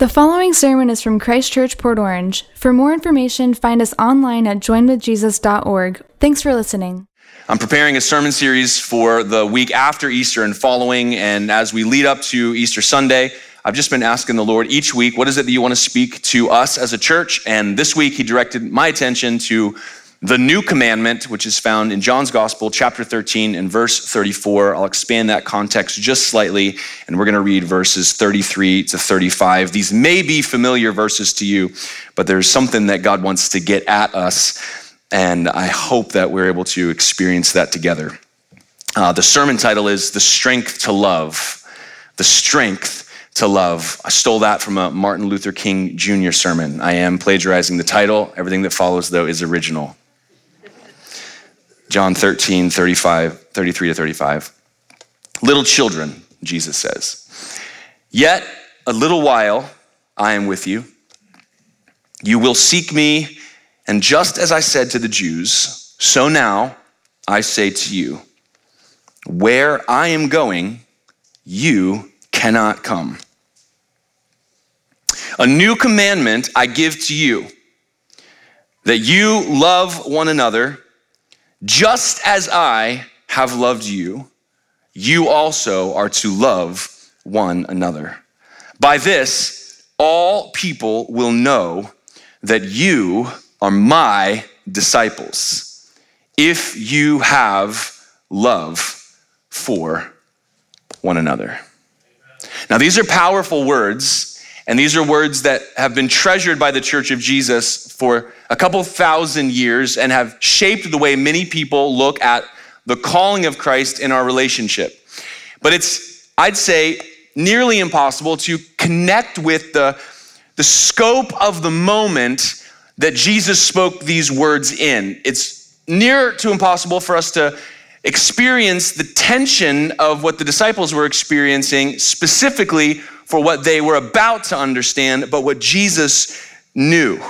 The following sermon is from Christ Church, Port Orange. For more information, find us online at joinwithjesus.org. Thanks for listening. I'm preparing a sermon series for the week after Easter and following. And as we lead up to Easter Sunday, I've just been asking the Lord each week, what is it that you want to speak to us as a church? And this week, He directed my attention to the new commandment, which is found in John's Gospel, chapter 13 and verse 34. I'll expand that context just slightly, and we're going to read verses 33 to 35. These may be familiar verses to you, but there's something that God wants to get at us, and I hope that we're able to experience that together. Uh, the sermon title is The Strength to Love. The Strength to love. I stole that from a Martin Luther King Jr. sermon. I am plagiarizing the title. Everything that follows, though, is original. John 13, 35, 33 to 35. Little children, Jesus says, Yet a little while I am with you. You will seek me, and just as I said to the Jews, so now I say to you, where I am going, you cannot come. A new commandment I give to you that you love one another just as I have loved you, you also are to love one another. By this, all people will know that you are my disciples if you have love for one another. Now, these are powerful words and these are words that have been treasured by the Church of Jesus for a couple thousand years and have shaped the way many people look at the calling of Christ in our relationship. But it's, I'd say, nearly impossible to connect with the, the scope of the moment that Jesus spoke these words in. It's near to impossible for us to experience the tension of what the disciples were experiencing, specifically for what they were about to understand, but what Jesus knew.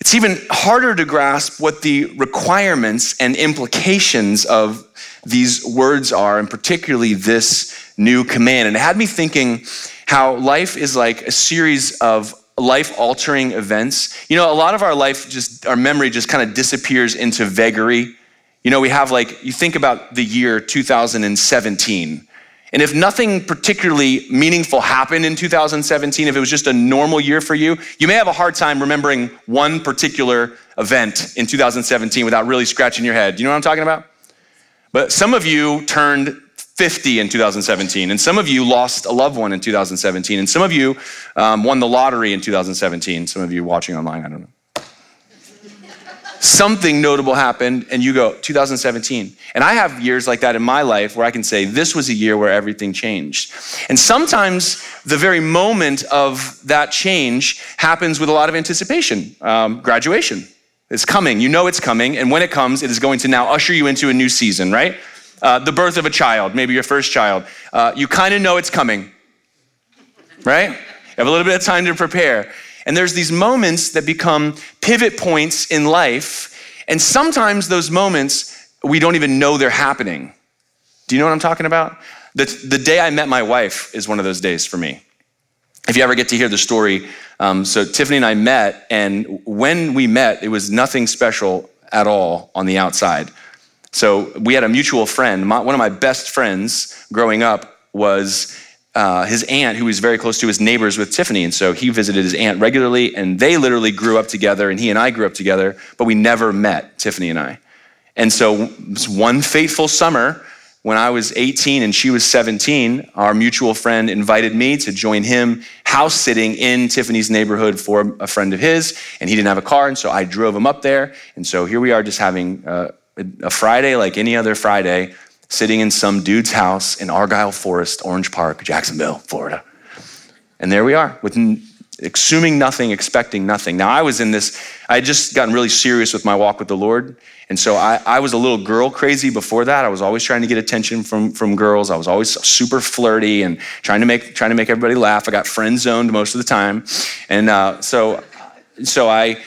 It's even harder to grasp what the requirements and implications of these words are, and particularly this new command. And it had me thinking how life is like a series of life altering events. You know, a lot of our life just, our memory just kind of disappears into vagary. You know, we have like, you think about the year 2017 and if nothing particularly meaningful happened in 2017, if it was just a normal year for you, you may have a hard time remembering one particular event in 2017 without really scratching your head. You know what I'm talking about? But some of you turned 50 in 2017, and some of you lost a loved one in 2017, and some of you um, won the lottery in 2017. Some of you watching online, I don't know something notable happened and you go 2017 and i have years like that in my life where i can say this was a year where everything changed. And sometimes the very moment of that change happens with a lot of anticipation. Um, graduation is coming. You know it's coming. And when it comes it is going to now usher you into a new season right? Uh, the birth of a child maybe your first child. Uh, you kind of know it's coming right? You have a little bit of time to prepare and there's these moments that become pivot points in life. And sometimes those moments, we don't even know they're happening. Do you know what I'm talking about? The, the day I met my wife is one of those days for me. If you ever get to hear the story, um, so Tiffany and I met, and when we met, it was nothing special at all on the outside. So we had a mutual friend. My, one of my best friends growing up was uh, his aunt, who was very close to his neighbors with Tiffany. And so he visited his aunt regularly, and they literally grew up together, and he and I grew up together, but we never met, Tiffany and I. And so one fateful summer, when I was 18 and she was 17, our mutual friend invited me to join him house sitting in Tiffany's neighborhood for a friend of his, and he didn't have a car, and so I drove him up there. And so here we are just having uh, a Friday like any other Friday, sitting in some dude's house in Argyle Forest, Orange Park, Jacksonville, Florida. And there we are, with assuming nothing, expecting nothing. Now, I was in this, I had just gotten really serious with my walk with the Lord. And so I, I was a little girl crazy before that. I was always trying to get attention from, from girls. I was always super flirty and trying to make, trying to make everybody laugh. I got friend zoned most of the time. And uh, so, so I,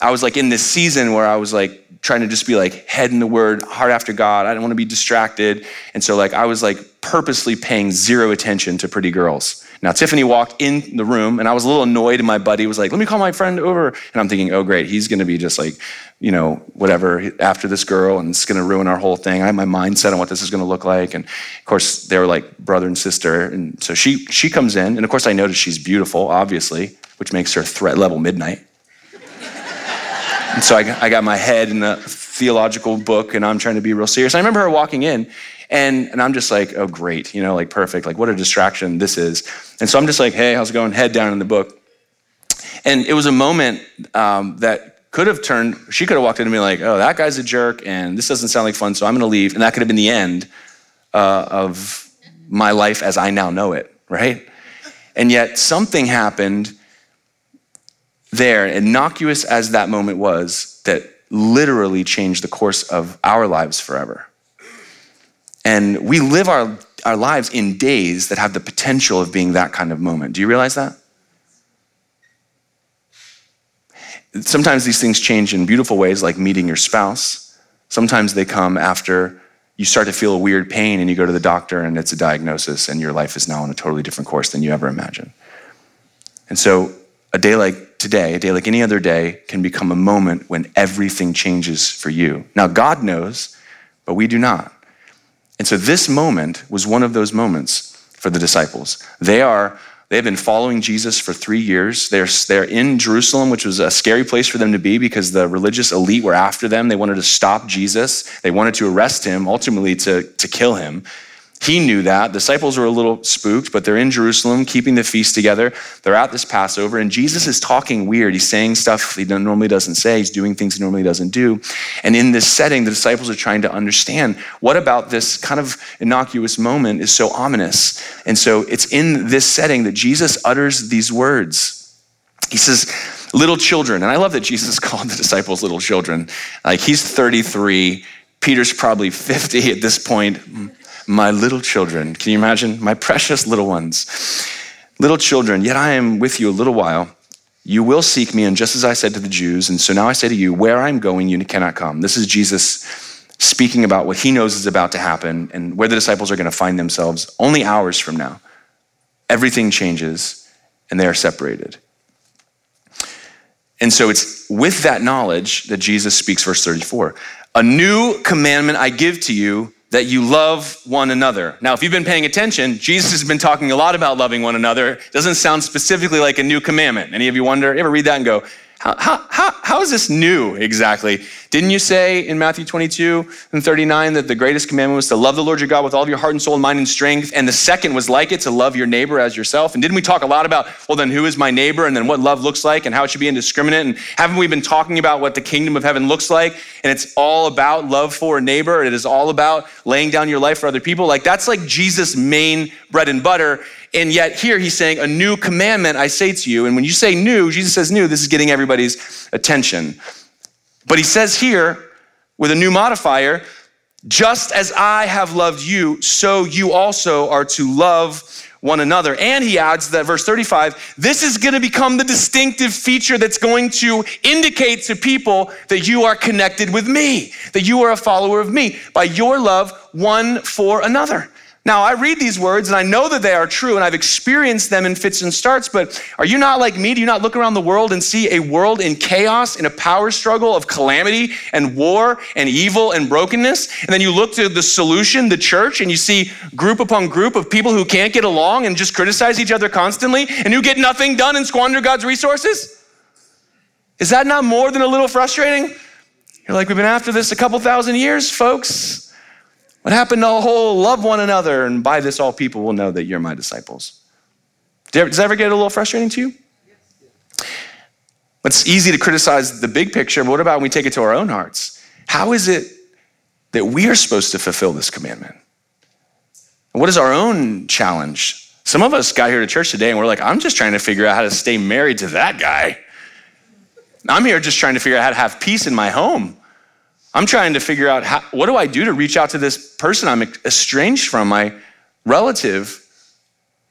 I was like in this season where I was like trying to just be like head in the word, heart after God. I don't want to be distracted. And so like I was like purposely paying zero attention to pretty girls. Now Tiffany walked in the room and I was a little annoyed and my buddy was like, "Let me call my friend over." And I'm thinking, "Oh great, he's going to be just like, you know, whatever after this girl and it's going to ruin our whole thing." I have my mindset on what this is going to look like and of course they were like brother and sister and so she she comes in and of course I notice she's beautiful, obviously, which makes her threat level midnight. And so I, I got my head in a theological book and I'm trying to be real serious. I remember her walking in and, and I'm just like, oh, great, you know, like perfect. Like, what a distraction this is. And so I'm just like, hey, how's it going? Head down in the book. And it was a moment um, that could have turned, she could have walked into me like, oh, that guy's a jerk and this doesn't sound like fun, so I'm gonna leave. And that could have been the end uh, of my life as I now know it, right? And yet something happened there, innocuous as that moment was, that literally changed the course of our lives forever. And we live our, our lives in days that have the potential of being that kind of moment. Do you realize that? Sometimes these things change in beautiful ways, like meeting your spouse. Sometimes they come after you start to feel a weird pain and you go to the doctor and it's a diagnosis and your life is now on a totally different course than you ever imagined. And so a day like today, a day like any other day, can become a moment when everything changes for you. Now, God knows, but we do not. And so this moment was one of those moments for the disciples. They are They've been following Jesus for three years. They're, they're in Jerusalem, which was a scary place for them to be because the religious elite were after them. They wanted to stop Jesus. They wanted to arrest him, ultimately to, to kill him. He knew that. Disciples were a little spooked, but they're in Jerusalem keeping the feast together. They're at this Passover, and Jesus is talking weird. He's saying stuff he normally doesn't say. He's doing things he normally doesn't do. And in this setting, the disciples are trying to understand what about this kind of innocuous moment is so ominous. And so it's in this setting that Jesus utters these words. He says, Little children. And I love that Jesus called the disciples little children. Like he's 33. Peter's probably 50 at this point my little children. Can you imagine? My precious little ones. Little children, yet I am with you a little while. You will seek me, and just as I said to the Jews, and so now I say to you, where I'm going, you cannot come. This is Jesus speaking about what he knows is about to happen and where the disciples are going to find themselves only hours from now. Everything changes, and they are separated. And so it's with that knowledge that Jesus speaks, verse 34 A new commandment I give to you that you love one another. Now, if you've been paying attention, Jesus has been talking a lot about loving one another. It doesn't sound specifically like a new commandment. Any of you wonder, ever read that and go, how, how, how, is this new exactly? Didn't you say in Matthew 22 and 39 that the greatest commandment was to love the Lord your God with all of your heart and soul and mind and strength? And the second was like it, to love your neighbor as yourself? And didn't we talk a lot about, well, then who is my neighbor? And then what love looks like and how it should be indiscriminate? And haven't we been talking about what the kingdom of heaven looks like? And it's all about love for a neighbor. It is all about laying down your life for other people. Like that's like Jesus' main bread and butter. And yet here he's saying, a new commandment I say to you. And when you say new, Jesus says new, this is getting everybody's attention. But he says here, with a new modifier, just as I have loved you, so you also are to love one another. And he adds that verse 35, this is going to become the distinctive feature that's going to indicate to people that you are connected with me, that you are a follower of me by your love one for another. Now, I read these words and I know that they are true and I've experienced them in fits and starts, but are you not like me? Do you not look around the world and see a world in chaos, in a power struggle of calamity and war and evil and brokenness? And then you look to the solution, the church, and you see group upon group of people who can't get along and just criticize each other constantly and who get nothing done and squander God's resources? Is that not more than a little frustrating? You're like, we've been after this a couple thousand years, folks. What happened to the whole love one another, and by this all people will know that you're my disciples? Does that ever get a little frustrating to you? It's easy to criticize the big picture, but what about when we take it to our own hearts? How is it that we are supposed to fulfill this commandment? What is our own challenge? Some of us got here to church today and we're like, I'm just trying to figure out how to stay married to that guy. I'm here just trying to figure out how to have peace in my home. I'm trying to figure out how, what do I do to reach out to this person I'm estranged from, my relative.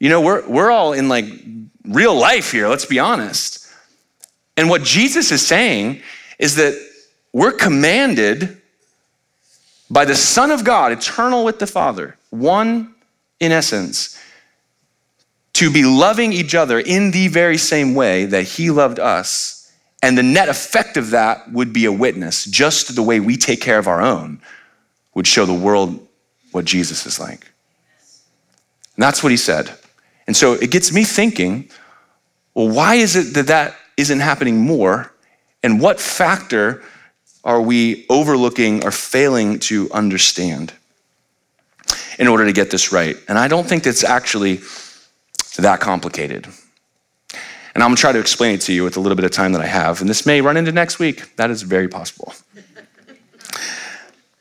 You know, we're, we're all in like real life here, let's be honest. And what Jesus is saying is that we're commanded by the Son of God, eternal with the Father, one in essence, to be loving each other in the very same way that He loved us. And the net effect of that would be a witness, just the way we take care of our own would show the world what Jesus is like. And that's what He said. And so it gets me thinking well, why is it that that isn't happening more? And what factor are we overlooking or failing to understand in order to get this right? And I don't think it's actually that complicated. And I'm gonna try to explain it to you with a little bit of time that I have. And this may run into next week. That is very possible.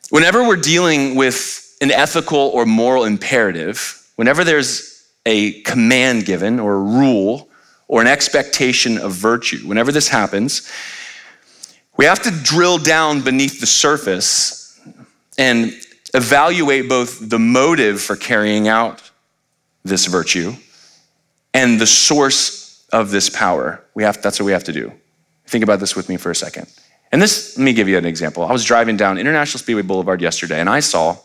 Whenever we're dealing with an ethical or moral imperative, whenever there's a command given or a rule or an expectation of virtue, whenever this happens, we have to drill down beneath the surface and evaluate both the motive for carrying out this virtue and the source of this power. We have, that's what we have to do. Think about this with me for a second. And this, let me give you an example. I was driving down International Speedway Boulevard yesterday and I saw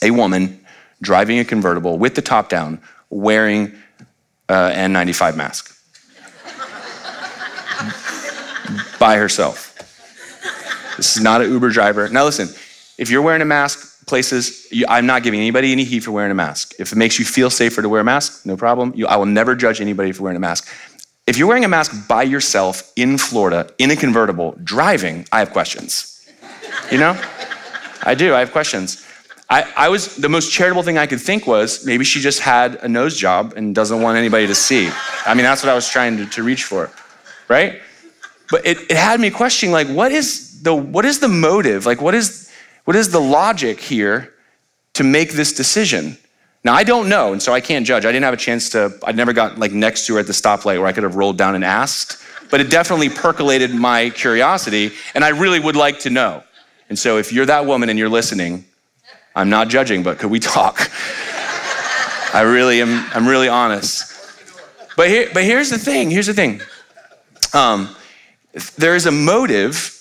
a woman driving a convertible with the top down wearing uh, an N95 mask by herself. This is not an Uber driver. Now, listen, if you're wearing a mask, places, I'm not giving anybody any heat for wearing a mask. If it makes you feel safer to wear a mask, no problem. You, I will never judge anybody for wearing a mask. If you're wearing a mask by yourself in Florida, in a convertible, driving, I have questions. You know? I do, I have questions. I, I, was, the most charitable thing I could think was maybe she just had a nose job and doesn't want anybody to see. I mean, that's what I was trying to, to reach for, right? But it, it had me questioning, like, what is the, what is the motive? Like, what is, what is the logic here to make this decision? Now, I don't know, and so I can't judge. I didn't have a chance to, I never got like next to her at the stoplight where I could have rolled down and asked, but it definitely percolated my curiosity, and I really would like to know. And so if you're that woman and you're listening, I'm not judging, but could we talk? I really am, I'm really honest. But, here, but here's the thing, here's the thing. Um, there is a motive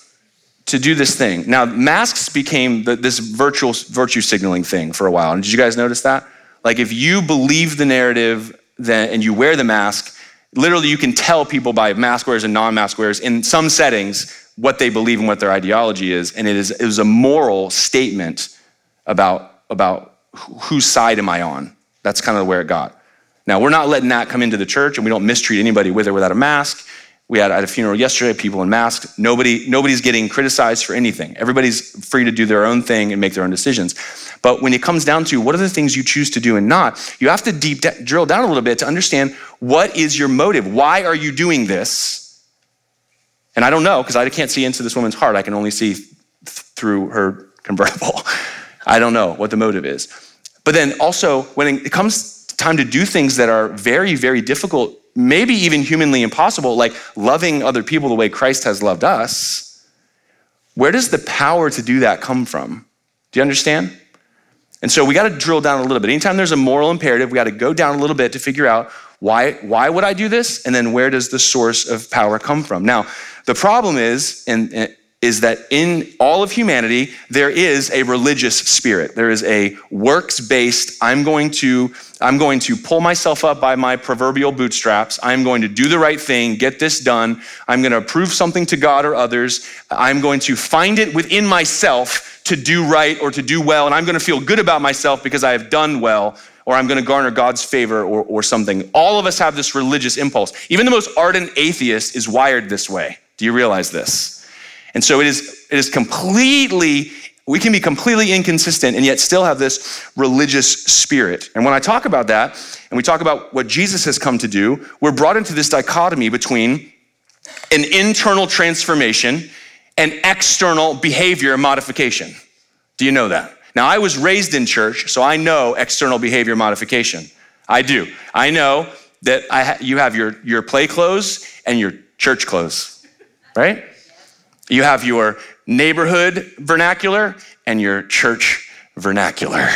to do this thing. Now, masks became the, this virtual virtue signaling thing for a while. And did you guys notice that? Like, if you believe the narrative then, and you wear the mask, literally you can tell people by mask wearers and non-mask wearers in some settings what they believe and what their ideology is. And it is it was a moral statement about, about whose side am I on. That's kind of where it got. Now, we're not letting that come into the church, and we don't mistreat anybody with or without a mask. We had a funeral yesterday, people in masks. Nobody, nobody's getting criticized for anything. Everybody's free to do their own thing and make their own decisions. But when it comes down to what are the things you choose to do and not, you have to deep de- drill down a little bit to understand what is your motive. Why are you doing this? And I don't know because I can't see into this woman's heart. I can only see th- through her convertible. I don't know what the motive is. But then also, when it comes time to do things that are very, very difficult maybe even humanly impossible, like loving other people the way Christ has loved us, where does the power to do that come from? Do you understand? And so we got to drill down a little bit. Anytime there's a moral imperative, we got to go down a little bit to figure out why, why would I do this? And then where does the source of power come from? Now, the problem is, and is that in all of humanity, there is a religious spirit. There is a works based, I'm going to. I'm going to pull myself up by my proverbial bootstraps. I'm going to do the right thing, get this done. I'm going to prove something to God or others. I'm going to find it within myself to do right or to do well. And I'm going to feel good about myself because I have done well, or I'm going to garner God's favor or, or something. All of us have this religious impulse. Even the most ardent atheist is wired this way. Do you realize this? And so it is, it is completely, we can be completely inconsistent and yet still have this religious spirit. And when I talk about that, and we talk about what Jesus has come to do, we're brought into this dichotomy between an internal transformation and external behavior modification. Do you know that? Now, I was raised in church, so I know external behavior modification. I do. I know that I ha- you have your, your play clothes and your church clothes, right? You have your neighborhood vernacular and your church vernacular,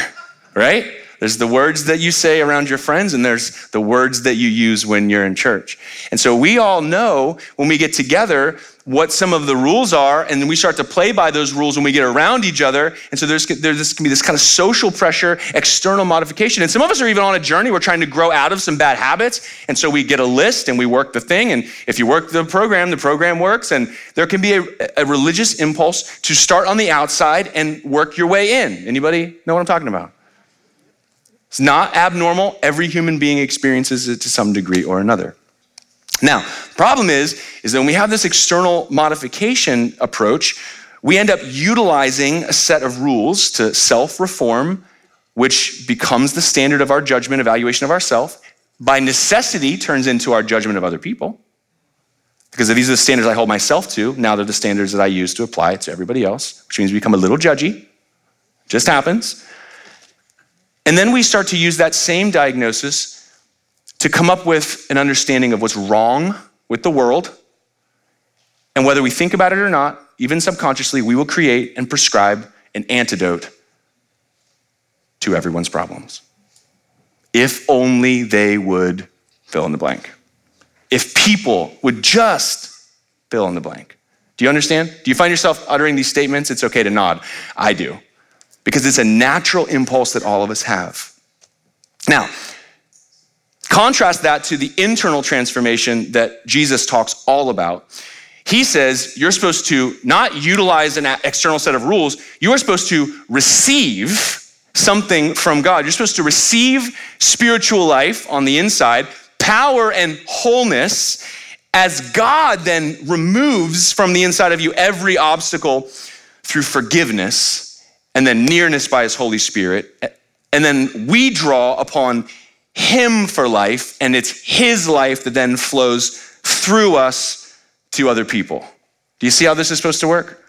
right? There's the words that you say around your friends, and there's the words that you use when you're in church. And so we all know when we get together what some of the rules are, and then we start to play by those rules when we get around each other. And so there's, there's this can be this kind of social pressure, external modification. And some of us are even on a journey. We're trying to grow out of some bad habits. And so we get a list and we work the thing. And if you work the program, the program works. And there can be a, a religious impulse to start on the outside and work your way in. Anybody know what I'm talking about? It's not abnormal. Every human being experiences it to some degree or another. Now, problem is, is that when we have this external modification approach, we end up utilizing a set of rules to self-reform, which becomes the standard of our judgment, evaluation of ourself. By necessity, turns into our judgment of other people. Because these are the standards I hold myself to, now they're the standards that I use to apply it to everybody else, which means we become a little judgy. Just happens. And then we start to use that same diagnosis to come up with an understanding of what's wrong with the world. And whether we think about it or not, even subconsciously, we will create and prescribe an antidote to everyone's problems. If only they would fill in the blank. If people would just fill in the blank. Do you understand? Do you find yourself uttering these statements? It's okay to nod. I do. Because it's a natural impulse that all of us have. Now, Contrast that to the internal transformation that Jesus talks all about. He says you're supposed to not utilize an external set of rules, you are supposed to receive something from God. You're supposed to receive spiritual life on the inside, power and wholeness, as God then removes from the inside of you every obstacle through forgiveness and then nearness by His Holy Spirit. And then we draw upon him for life, and it's His life that then flows through us to other people. Do you see how this is supposed to work?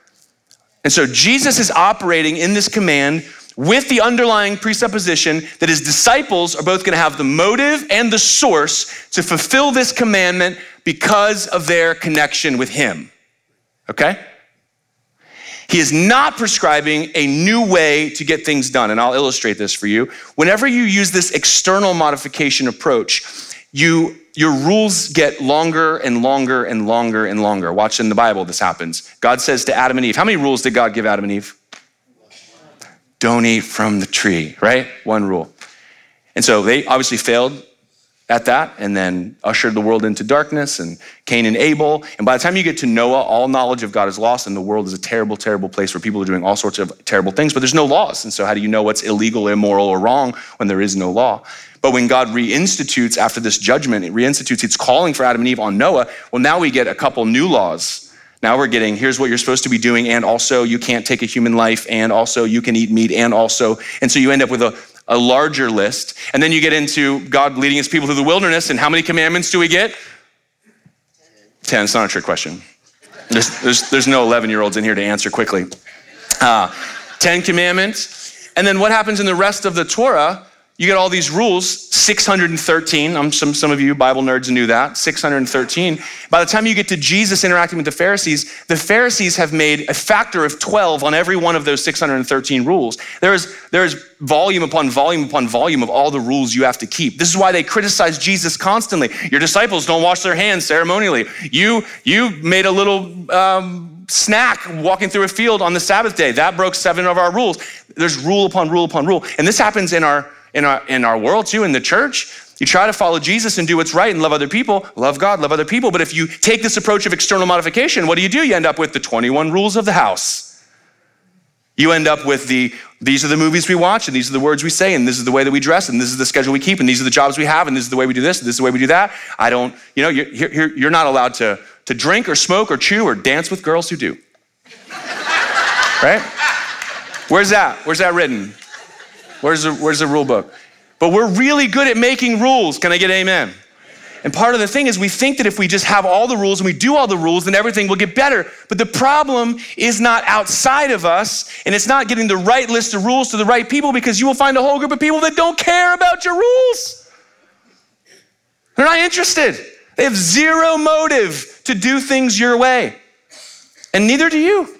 And so Jesus is operating in this command with the underlying presupposition that his disciples are both going to have the motive and the source to fulfill this commandment because of their connection with him. Okay? He is not prescribing a new way to get things done. And I'll illustrate this for you. Whenever you use this external modification approach, you your rules get longer and longer and longer and longer. Watch in the Bible, this happens. God says to Adam and Eve, How many rules did God give Adam and Eve? Don't eat from the tree, right? One rule. And so they obviously failed at that and then ushered the world into darkness and Cain and Abel. And by the time you get to Noah, all knowledge of God is lost and the world is a terrible, terrible place where people are doing all sorts of terrible things, but there's no laws. And so, how do you know what's illegal, immoral, or wrong when there is no law? But when God reinstitutes after this judgment, it reinstitutes, it's calling for Adam and Eve on Noah. Well, now we get a couple new laws. Now we're getting here's what you're supposed to be doing, and also you can't take a human life, and also you can eat meat, and also. And so you end up with a a larger list. And then you get into God leading his people through the wilderness. And how many commandments do we get? 10. It's not a trick question. There's, there's, there's no 11 year olds in here to answer quickly. Uh, 10 commandments. And then what happens in the rest of the Torah? You get all these rules, 613. I'm, some, some of you Bible nerds knew that, 613. By the time you get to Jesus interacting with the Pharisees, the Pharisees have made a factor of 12 on every one of those 613 rules. There is, there is volume upon volume upon volume of all the rules you have to keep. This is why they criticize Jesus constantly. Your disciples don't wash their hands ceremonially. You, you made a little um, snack walking through a field on the Sabbath day. That broke seven of our rules. There's rule upon rule upon rule. And this happens in our in our, in our world too, in the church. You try to follow Jesus and do what's right and love other people, love God, love other people. But if you take this approach of external modification, what do you do? You end up with the 21 rules of the house. You end up with the, these are the movies we watch, and these are the words we say, and this is the way that we dress, and this is the schedule we keep, and these are the jobs we have, and this is the way we do this, and this is the way we do that. I don't, you know, you're, you're, you're not allowed to, to drink or smoke or chew or dance with girls who do. right? Where's that? Where's that written? Where's the, where's the rule book? But we're really good at making rules. Can I get amen? And part of the thing is we think that if we just have all the rules and we do all the rules, then everything will get better. But the problem is not outside of us, and it's not getting the right list of rules to the right people because you will find a whole group of people that don't care about your rules. They're not interested. They have zero motive to do things your way. And neither do you.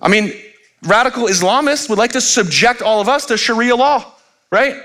I mean, radical Islamists would like to subject all of us to Sharia law. right?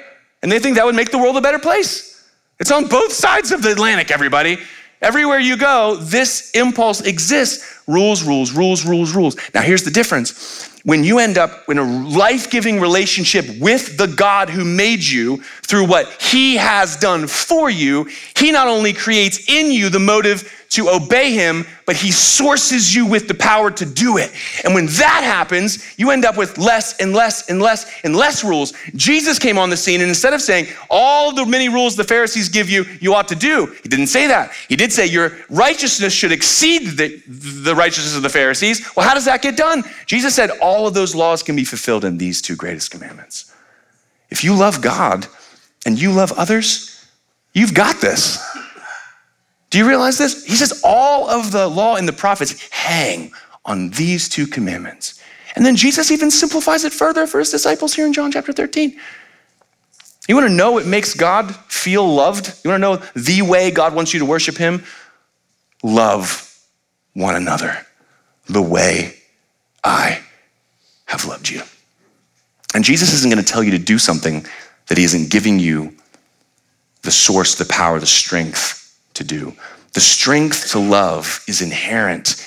And they think that would make the world a better place. It's on both sides of the Atlantic, everybody. Everywhere you go, this impulse exists. Rules, rules, rules, rules, rules. Now, here's the difference. When you end up in a life giving relationship with the God who made you through what He has done for you, He not only creates in you the motive to obey him, but he sources you with the power to do it. And when that happens, you end up with less and less and less and less rules. Jesus came on the scene, and instead of saying all the many rules the Pharisees give you, you ought to do, he didn't say that. He did say your righteousness should exceed the, the righteousness of the Pharisees. Well, how does that get done? Jesus said all of those laws can be fulfilled in these two greatest commandments. If you love God and you love others, you've got this. Do you realize this? He says all of the law and the prophets hang on these two commandments. And then Jesus even simplifies it further for his disciples here in John chapter 13. You want to know what makes God feel loved? You want to know the way God wants you to worship him? Love one another the way I have loved you. And Jesus isn't going to tell you to do something that he isn't giving you the source, the power, the strength to do. The strength to love is inherent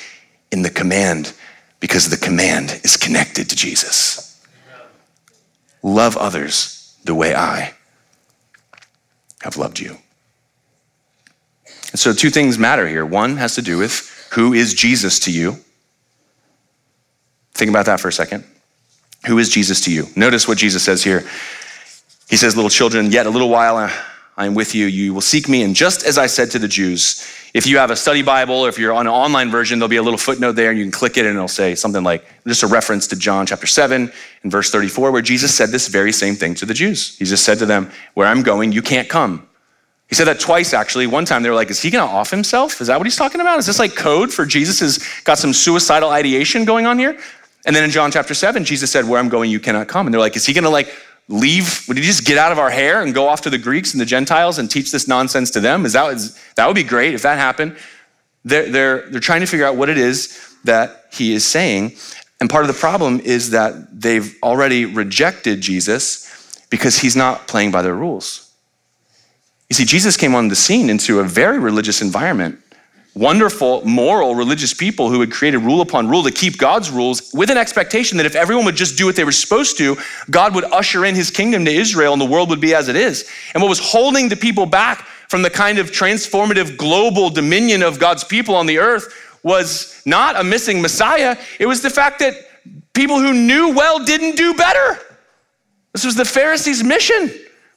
in the command because the command is connected to Jesus. Love others the way I have loved you. And so, two things matter here. One has to do with who is Jesus to you? Think about that for a second. Who is Jesus to you? Notice what Jesus says here. He says, Little children, yet a little while uh, I am with you. You will seek me. And just as I said to the Jews, if you have a study Bible or if you're on an online version, there'll be a little footnote there and you can click it and it'll say something like just a reference to John chapter 7 and verse 34, where Jesus said this very same thing to the Jews. He just said to them, Where I'm going, you can't come. He said that twice actually. One time they were like, Is he going to off himself? Is that what he's talking about? Is this like code for Jesus has got some suicidal ideation going on here? And then in John chapter 7, Jesus said, Where I'm going, you cannot come. And they're like, Is he going to like leave? Would he just get out of our hair and go off to the Greeks and the Gentiles and teach this nonsense to them? Is that, is, that would be great if that happened. They're, they're, they're trying to figure out what it is that he is saying. And part of the problem is that they've already rejected Jesus because he's not playing by their rules. You see, Jesus came on the scene into a very religious environment wonderful, moral, religious people who had created rule upon rule to keep God's rules with an expectation that if everyone would just do what they were supposed to, God would usher in his kingdom to Israel and the world would be as it is. And what was holding the people back from the kind of transformative global dominion of God's people on the earth was not a missing Messiah, it was the fact that people who knew well didn't do better. This was the Pharisees' mission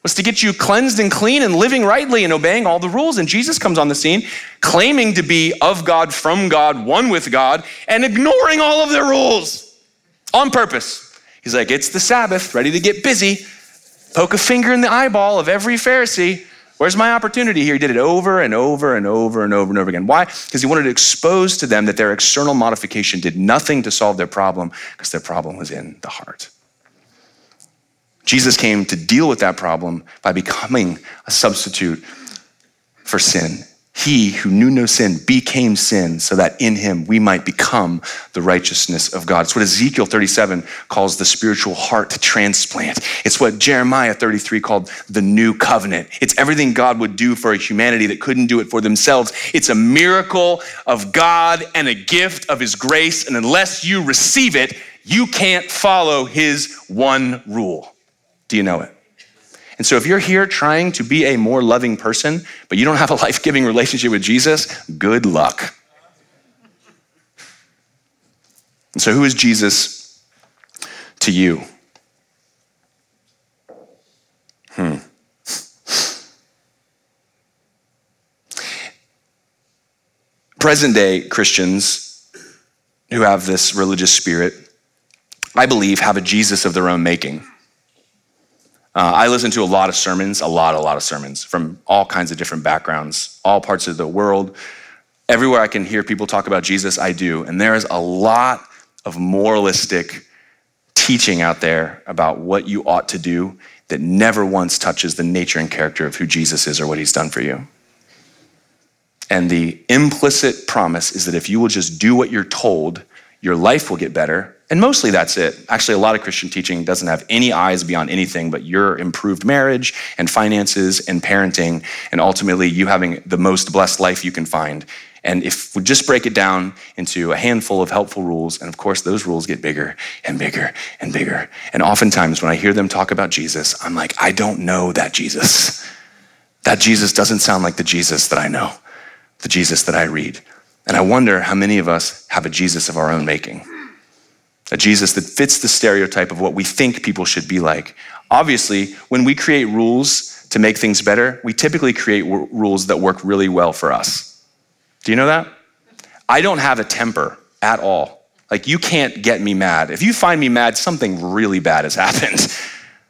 was to get you cleansed and clean and living rightly and obeying all the rules. And Jesus comes on the scene claiming to be of God, from God, one with God, and ignoring all of their rules on purpose. He's like, it's the Sabbath, ready to get busy, poke a finger in the eyeball of every Pharisee. Where's my opportunity here? He did it over and over and over and over and over again. Why? Because he wanted to expose to them that their external modification did nothing to solve their problem because their problem was in the heart. Jesus came to deal with that problem by becoming a substitute for sin. He who knew no sin became sin so that in him we might become the righteousness of God. It's what Ezekiel 37 calls the spiritual heart transplant. It's what Jeremiah 33 called the new covenant. It's everything God would do for a humanity that couldn't do it for themselves. It's a miracle of God and a gift of his grace. And unless you receive it, you can't follow his one rule. Do you know it? And so, if you're here trying to be a more loving person, but you don't have a life giving relationship with Jesus, good luck. And so, who is Jesus to you? Hmm. Present day Christians who have this religious spirit, I believe, have a Jesus of their own making. Uh, I listen to a lot of sermons, a lot, a lot of sermons from all kinds of different backgrounds, all parts of the world. Everywhere I can hear people talk about Jesus, I do. And there is a lot of moralistic teaching out there about what you ought to do that never once touches the nature and character of who Jesus is or what he's done for you. And the implicit promise is that if you will just do what you're told, your life will get better And mostly that's it. Actually, a lot of Christian teaching doesn't have any eyes beyond anything but your improved marriage and finances and parenting, and ultimately you having the most blessed life you can find. And if we just break it down into a handful of helpful rules, and of course, those rules get bigger and bigger and bigger. And oftentimes, when I hear them talk about Jesus, I'm like, I don't know that Jesus. That Jesus doesn't sound like the Jesus that I know, the Jesus that I read. And I wonder how many of us have a Jesus of our own making a Jesus that fits the stereotype of what we think people should be like. Obviously, when we create rules to make things better, we typically create w- rules that work really well for us. Do you know that? I don't have a temper at all. Like, you can't get me mad. If you find me mad, something really bad has happened.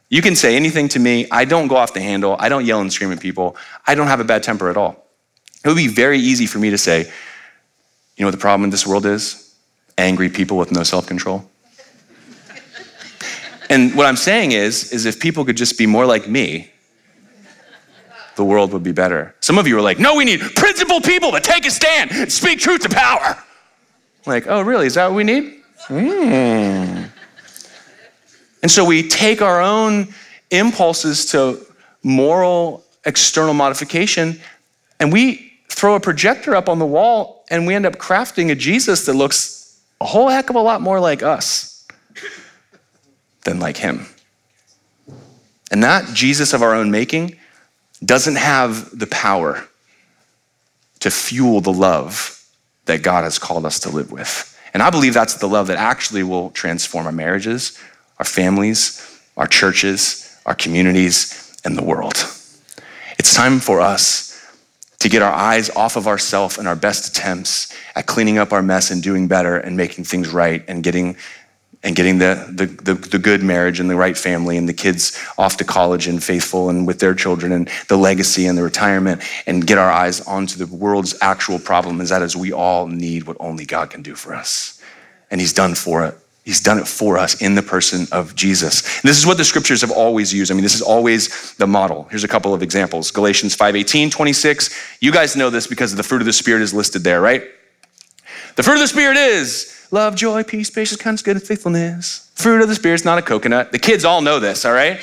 You can say anything to me. I don't go off the handle. I don't yell and scream at people. I don't have a bad temper at all. It would be very easy for me to say, you know what the problem in this world is? Angry people with no self control. And what I'm saying is, is if people could just be more like me, the world would be better. Some of you are like, no, we need principled people that take a stand and speak truth to power. Like, oh, really? Is that what we need? Mm. And so we take our own impulses to moral external modification and we throw a projector up on the wall and we end up crafting a Jesus that looks a whole heck of a lot more like us than like him. And that Jesus of our own making doesn't have the power to fuel the love that God has called us to live with. And I believe that's the love that actually will transform our marriages, our families, our churches, our communities, and the world. It's time for us to get our eyes off of ourselves and our best attempts at cleaning up our mess and doing better and making things right and getting and getting the, the, the, the, good marriage and the right family and the kids off to college and faithful and with their children and the legacy and the retirement and get our eyes onto the world's actual problem is that is we all need what only God can do for us. And he's done for it. He's done it for us in the person of Jesus. And this is what the scriptures have always used. I mean, this is always the model. Here's a couple of examples. Galatians 5, 18, 26. You guys know this because the fruit of the Spirit is listed there, right? The fruit of the Spirit is love, joy, peace, patience, kindness, goodness, faithfulness. Fruit of the Spirit is not a coconut. The kids all know this, all right?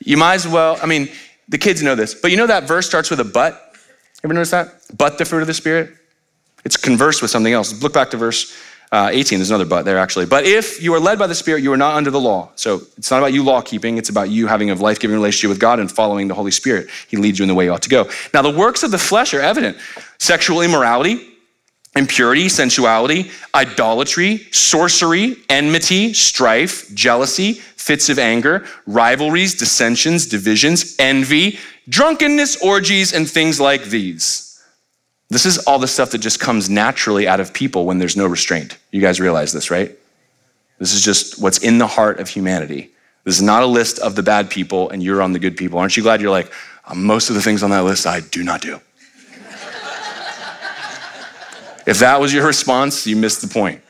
You might as well, I mean, the kids know this, but you know that verse starts with a but? Ever notice that? But the fruit of the Spirit? It's conversed with something else. Look back to verse uh, 18. There's another but there, actually. But if you are led by the Spirit, you are not under the law. So it's not about you law keeping, it's about you having a life giving relationship with God and following the Holy Spirit. He leads you in the way you ought to go. Now, the works of the flesh are evident sexual immorality impurity, sensuality, idolatry, sorcery, enmity, strife, jealousy, fits of anger, rivalries, dissensions, divisions, envy, drunkenness, orgies, and things like these. This is all the stuff that just comes naturally out of people when there's no restraint. You guys realize this, right? This is just what's in the heart of humanity. This is not a list of the bad people and you're on the good people. Aren't you glad you're like, uh, most of the things on that list I do not do? If that was your response, you missed the point.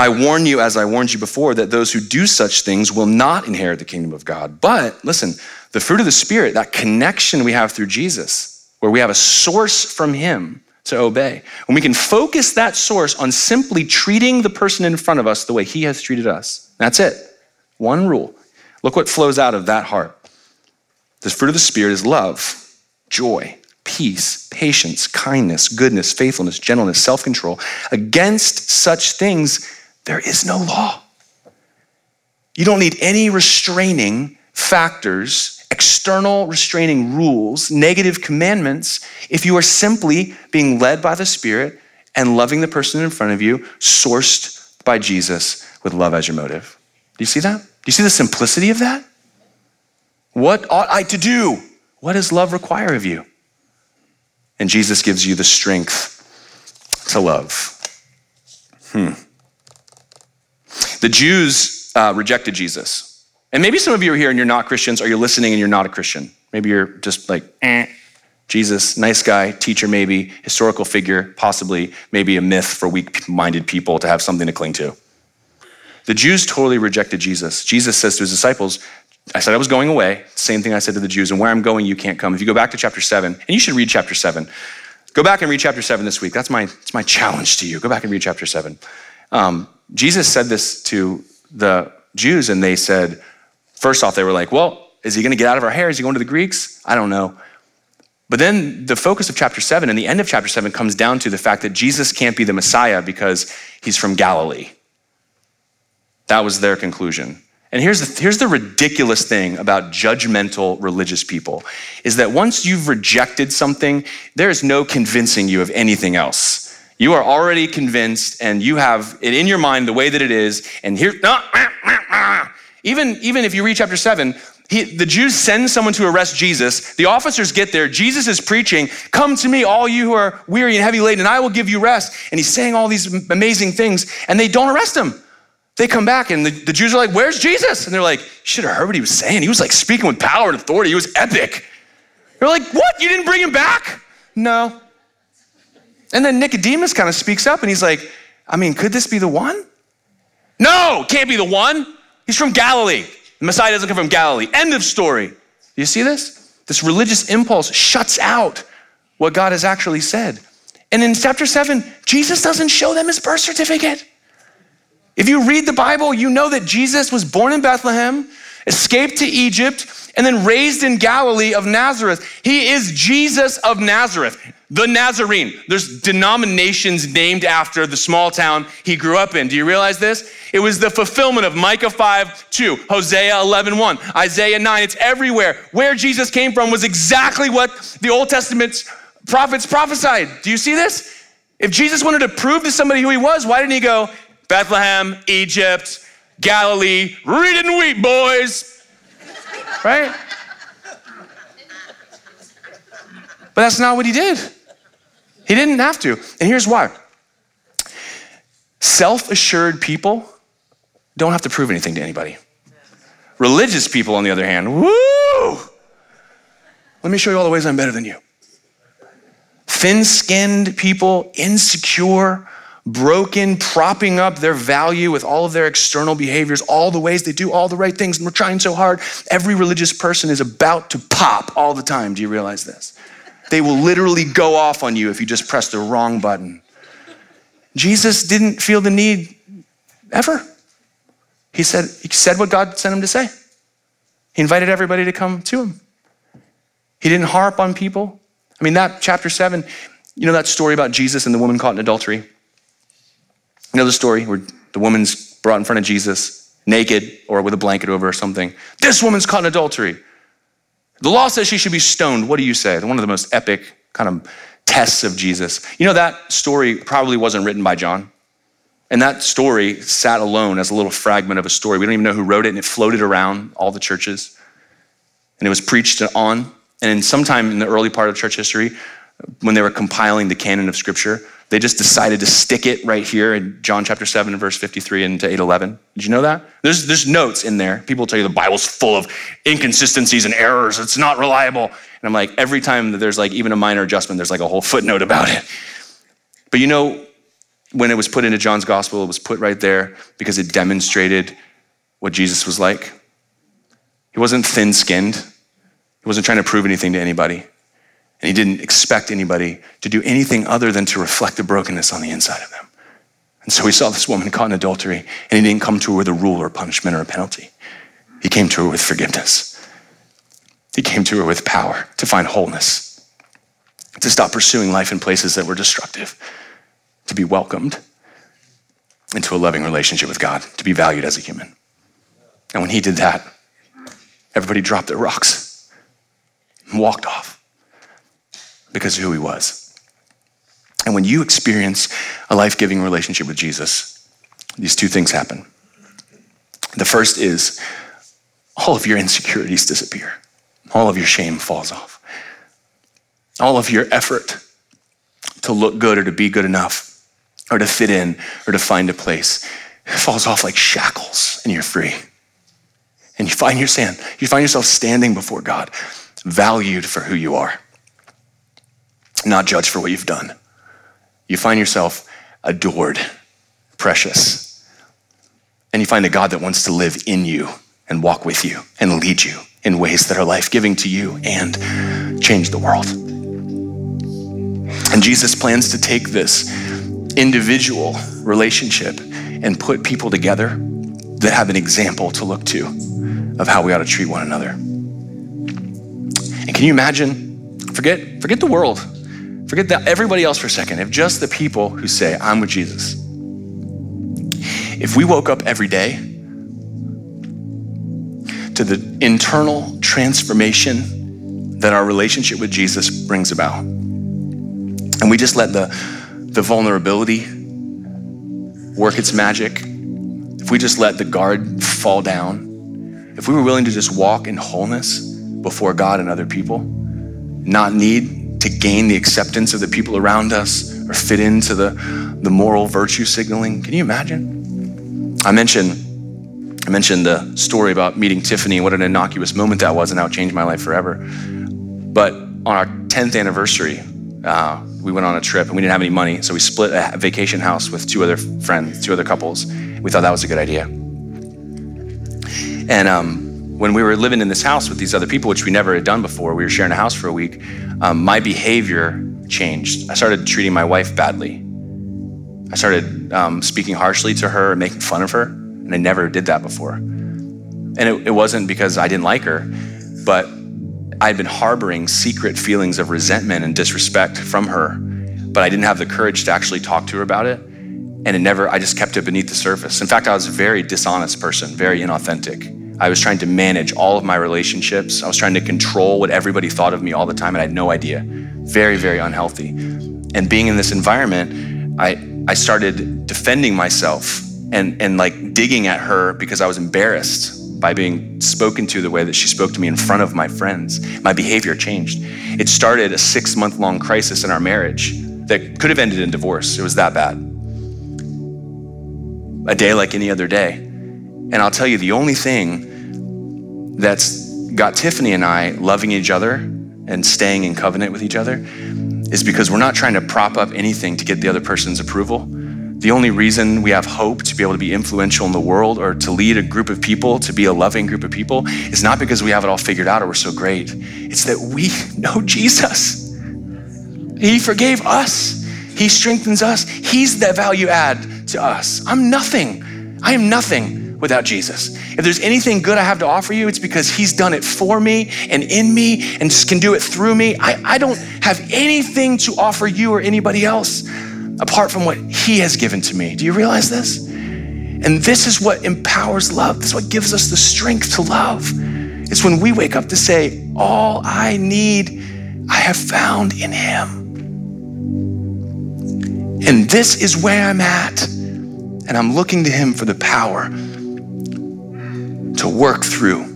I warn you, as I warned you before, that those who do such things will not inherit the kingdom of God. But listen, the fruit of the Spirit, that connection we have through Jesus, where we have a source from Him to obey, when we can focus that source on simply treating the person in front of us the way He has treated us, that's it. One rule. Look what flows out of that heart. The fruit of the Spirit is love, joy, peace, patience, kindness, goodness, faithfulness, gentleness, self control. Against such things, there is no law. You don't need any restraining factors, external restraining rules, negative commandments, if you are simply being led by the Spirit and loving the person in front of you, sourced by Jesus with love as your motive. Do you see that? Do you see the simplicity of that? What ought I to do? What does love require of you? and Jesus gives you the strength to love. Hmm. The Jews uh, rejected Jesus. And maybe some of you are here and you're not Christians, or you're listening and you're not a Christian. Maybe you're just like, eh, Jesus, nice guy, teacher, maybe, historical figure, possibly, maybe a myth for weak minded people to have something to cling to. The Jews totally rejected Jesus. Jesus says to his disciples, I said I was going away. Same thing I said to the Jews. And where I'm going, you can't come. If you go back to chapter seven, and you should read chapter seven, Go back and read chapter 7 this week. That's my, that's my challenge to you. Go back and read chapter 7. Um, Jesus said this to the Jews, and they said, first off, they were like, well, is he going to get out of our hair? Is he going to the Greeks? I don't know. But then the focus of chapter 7 and the end of chapter 7 comes down to the fact that Jesus can't be the Messiah because he's from Galilee. That was their conclusion. And here's the, here's the ridiculous thing about judgmental religious people is that once you've rejected something, there is no convincing you of anything else. You are already convinced and you have it in your mind the way that it is. And here, ah, ah, ah, even, even if you read chapter seven, he, the Jews send someone to arrest Jesus. The officers get there. Jesus is preaching, Come to me, all you who are weary and heavy laden, and I will give you rest. And he's saying all these amazing things, and they don't arrest him. They come back, and the, the Jews are like, Where's Jesus? And they're like, You should have heard what he was saying. He was like speaking with power and authority. He was epic. They're like, What? You didn't bring him back? No. And then Nicodemus kind of speaks up, and he's like, I mean, could this be the one? No, can't be the one. He's from Galilee. The Messiah doesn't come from Galilee. End of story. Do you see this? This religious impulse shuts out what God has actually said. And in chapter 7, Jesus doesn't show them his birth certificate. If you read the Bible, you know that Jesus was born in Bethlehem, escaped to Egypt, and then raised in Galilee of Nazareth. He is Jesus of Nazareth, the Nazarene. There's denominations named after the small town he grew up in. Do you realize this? It was the fulfillment of Micah 5 2, Hosea 11 1, Isaiah 9. It's everywhere. Where Jesus came from was exactly what the Old Testament prophets prophesied. Do you see this? If Jesus wanted to prove to somebody who he was, why didn't he go, Bethlehem, Egypt, Galilee, read and weep, boys? Right? But that's not what he did. He didn't have to. And here's why self assured people don't have to prove anything to anybody. Religious people, on the other hand, woo! Let me show you all the ways I'm better than you. Thin skinned people, insecure, broken, propping up their value with all of their external behaviors, all the ways they do all the right things, and we're trying so hard. Every religious person is about to pop all the time. Do you realize this? They will literally go off on you if you just press the wrong button. Jesus didn't feel the need ever. He said, he said what God sent him to say. He invited everybody to come to him. He didn't harp on people. I mean, that chapter seven, you know that story about Jesus and the woman caught in adultery? You know the story where the woman's brought in front of Jesus, naked or with a blanket over or something. This woman's caught in adultery. The law says she should be stoned. What do you say? One of the most epic kind of tests of Jesus. You know, that story probably wasn't written by John. And that story sat alone as a little fragment of a story. We don't even know who wrote it, and it floated around all the churches. And it was preached on. And sometime in the early part of church history, when they were compiling the canon of Scripture, they just decided to stick it right here in John chapter 7 verse 53 into 811. Did you know that? There's, there's notes in there. People tell you the Bible's full of inconsistencies and errors. It's not reliable. And I'm like, every time that there's like even a minor adjustment, there's like a whole footnote about it. But you know, when it was put into John's gospel, it was put right there because it demonstrated what Jesus was like. He wasn't thin skinned, he wasn't trying to prove anything to anybody. And he didn't expect anybody to do anything other than to reflect the brokenness on the inside of them. And so he saw this woman caught in adultery, and he didn't come to her with a rule or punishment or a penalty. He came to her with forgiveness. He came to her with power to find wholeness, to stop pursuing life in places that were destructive to be welcomed into a loving relationship with God, to be valued as a human. And when he did that, everybody dropped their rocks and walked off because of who he was. And when you experience a life giving relationship with Jesus, these two things happen. The first is all of your insecurities disappear, all of your shame falls off, all of your effort to look good or to be good enough or to fit in or to find a place. Falls off like shackles and you're free. And you find, your stand, you find yourself standing before God, valued for who you are, not judged for what you've done. You find yourself adored, precious. And you find a God that wants to live in you and walk with you and lead you in ways that are life giving to you and change the world. And Jesus plans to take this individual relationship and put people together that have an example to look to of how we ought to treat one another. And can you imagine? Forget, forget the world. Forget that everybody else for a second. If just the people who say, I'm with Jesus. If we woke up every day to the internal transformation that our relationship with Jesus brings about, and we just let the, the vulnerability work its magic, if we just let the guard fall down, if we were willing to just walk in wholeness before God and other people, not need to gain the acceptance of the people around us or fit into the, the moral virtue signaling, can you imagine? I mentioned I mentioned the story about meeting Tiffany and what an innocuous moment that was and how it changed my life forever. But on our 10th anniversary, uh, we went on a trip and we didn't have any money, so we split a vacation house with two other friends, two other couples. We thought that was a good idea. And um, when we were living in this house with these other people, which we never had done before, we were sharing a house for a week. Um, my behavior changed. I started treating my wife badly. I started um, speaking harshly to her and making fun of her, and I never did that before. And it, it wasn't because I didn't like her, but I'd been harboring secret feelings of resentment and disrespect from her, but I didn't have the courage to actually talk to her about it. And it never, I just kept it beneath the surface. In fact, I was a very dishonest person, very inauthentic. I was trying to manage all of my relationships. I was trying to control what everybody thought of me all the time, and I had no idea. Very, very unhealthy. And being in this environment, I, I started defending myself and, and like digging at her because I was embarrassed by being spoken to the way that she spoke to me in front of my friends. My behavior changed. It started a six month long crisis in our marriage that could have ended in divorce. It was that bad. A day like any other day. And I'll tell you, the only thing that's got Tiffany and I loving each other and staying in covenant with each other is because we're not trying to prop up anything to get the other person's approval. The only reason we have hope to be able to be influential in the world or to lead a group of people, to be a loving group of people, is not because we have it all figured out or we're so great. It's that we know Jesus. He forgave us, He strengthens us. He's the value add to us. I'm nothing. I am nothing without Jesus. If there's anything good I have to offer you, it's because He's done it for me and in me and can do it through me. I, I don't have anything to offer you or anybody else apart from what He has given to me. Do you realize this? And this is what empowers love. This is what gives us the strength to love. It's when we wake up to say, All I need, I have found in Him. And this is where I'm at. And I'm looking to Him for the power to work through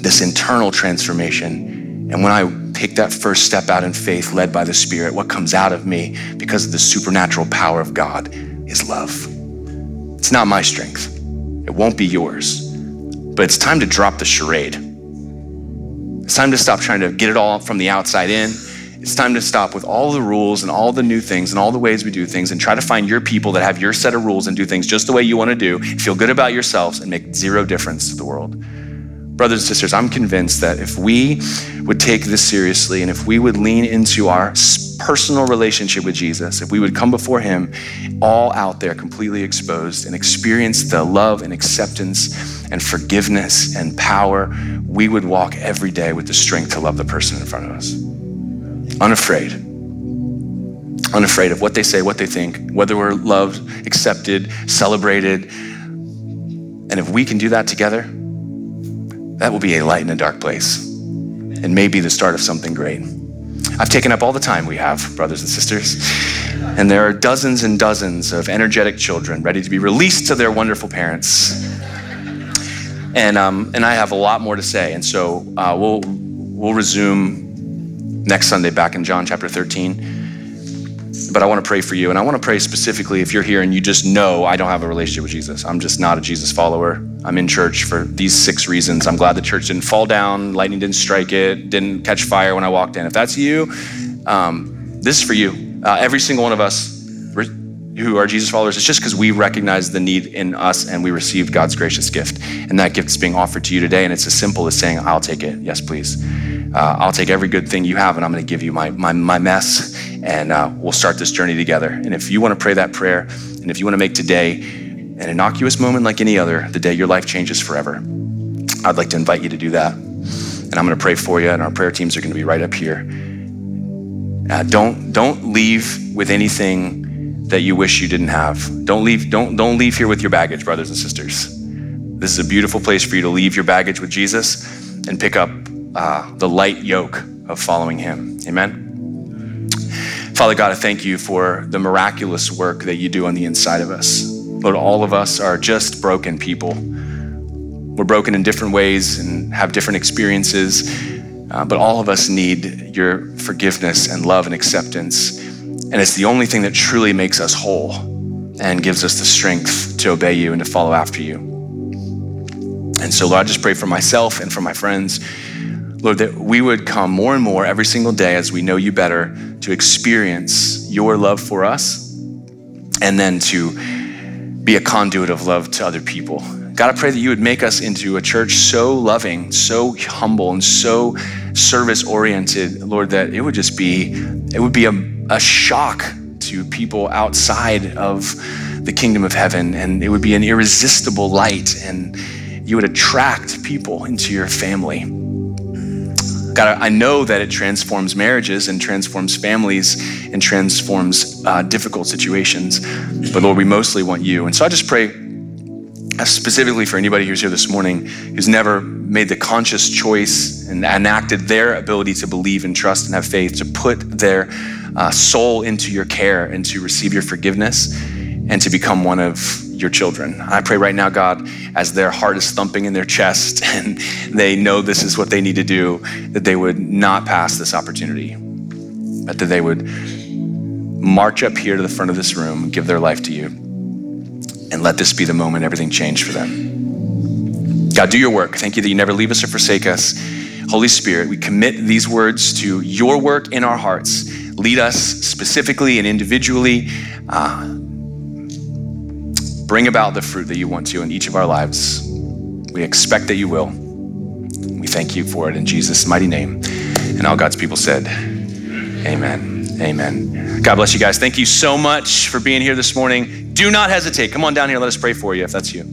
this internal transformation. And when I take that first step out in faith, led by the Spirit, what comes out of me because of the supernatural power of God is love. It's not my strength, it won't be yours, but it's time to drop the charade. It's time to stop trying to get it all from the outside in. It's time to stop with all the rules and all the new things and all the ways we do things and try to find your people that have your set of rules and do things just the way you want to do, feel good about yourselves, and make zero difference to the world. Brothers and sisters, I'm convinced that if we would take this seriously and if we would lean into our personal relationship with Jesus, if we would come before Him all out there completely exposed and experience the love and acceptance and forgiveness and power, we would walk every day with the strength to love the person in front of us. Unafraid. Unafraid of what they say, what they think, whether we're loved, accepted, celebrated. And if we can do that together, that will be a light in a dark place and maybe the start of something great. I've taken up all the time we have, brothers and sisters, and there are dozens and dozens of energetic children ready to be released to their wonderful parents. And, um, and I have a lot more to say, and so uh, we'll, we'll resume next Sunday back in John chapter 13 but I want to pray for you. And I want to pray specifically if you're here and you just know I don't have a relationship with Jesus. I'm just not a Jesus follower. I'm in church for these six reasons. I'm glad the church didn't fall down, lightning didn't strike it, didn't catch fire when I walked in. If that's you, um, this is for you. Uh, every single one of us who are Jesus followers, it's just because we recognize the need in us and we receive God's gracious gift. And that gift is being offered to you today. And it's as simple as saying, I'll take it. Yes, please. uh, I'll take every good thing you have and I'm going to give you my, my, my mess and uh, we'll start this journey together. And if you want to pray that prayer and if you want to make today an innocuous moment like any other, the day your life changes forever, I'd like to invite you to do that. And I'm going to pray for you, and our prayer teams are going to be right up here. Uh, don't don't leave with anything that you wish you didn't have. Don't leave don't don't leave here with your baggage, brothers and sisters. This is a beautiful place for you to leave your baggage with Jesus and pick up uh, the light yoke of following Him. Amen. Father God, I thank you for the miraculous work that you do on the inside of us. Lord, all of us are just broken people. We're broken in different ways and have different experiences, uh, but all of us need your forgiveness and love and acceptance. And it's the only thing that truly makes us whole and gives us the strength to obey you and to follow after you. And so, Lord, I just pray for myself and for my friends, Lord, that we would come more and more every single day as we know you better to experience your love for us and then to be a conduit of love to other people. God, I pray that you would make us into a church so loving, so humble, and so service oriented, Lord, that it would just be, it would be a, a shock to people outside of the kingdom of heaven, and it would be an irresistible light, and you would attract people into your family. God, I know that it transforms marriages and transforms families and transforms uh, difficult situations. But Lord, we mostly want you. And so I just pray specifically for anybody who's here this morning who's never made the conscious choice and enacted their ability to believe and trust and have faith, to put their uh, soul into your care and to receive your forgiveness and to become one of your children. I pray right now, God, as their heart is thumping in their chest and they know this is what they need to do, that they would not pass this opportunity, but that they would march up here to the front of this room give their life to you and let this be the moment everything changed for them. God, do your work. Thank you that you never leave us or forsake us. Holy Spirit, we commit these words to your work in our hearts. Lead us specifically and individually. Uh, bring about the fruit that you want to in each of our lives. We expect that you will. We thank you for it in Jesus' mighty name. And all God's people said, Amen. Amen. God bless you guys. Thank you so much for being here this morning. Do not hesitate. Come on down here. Let us pray for you if that's you.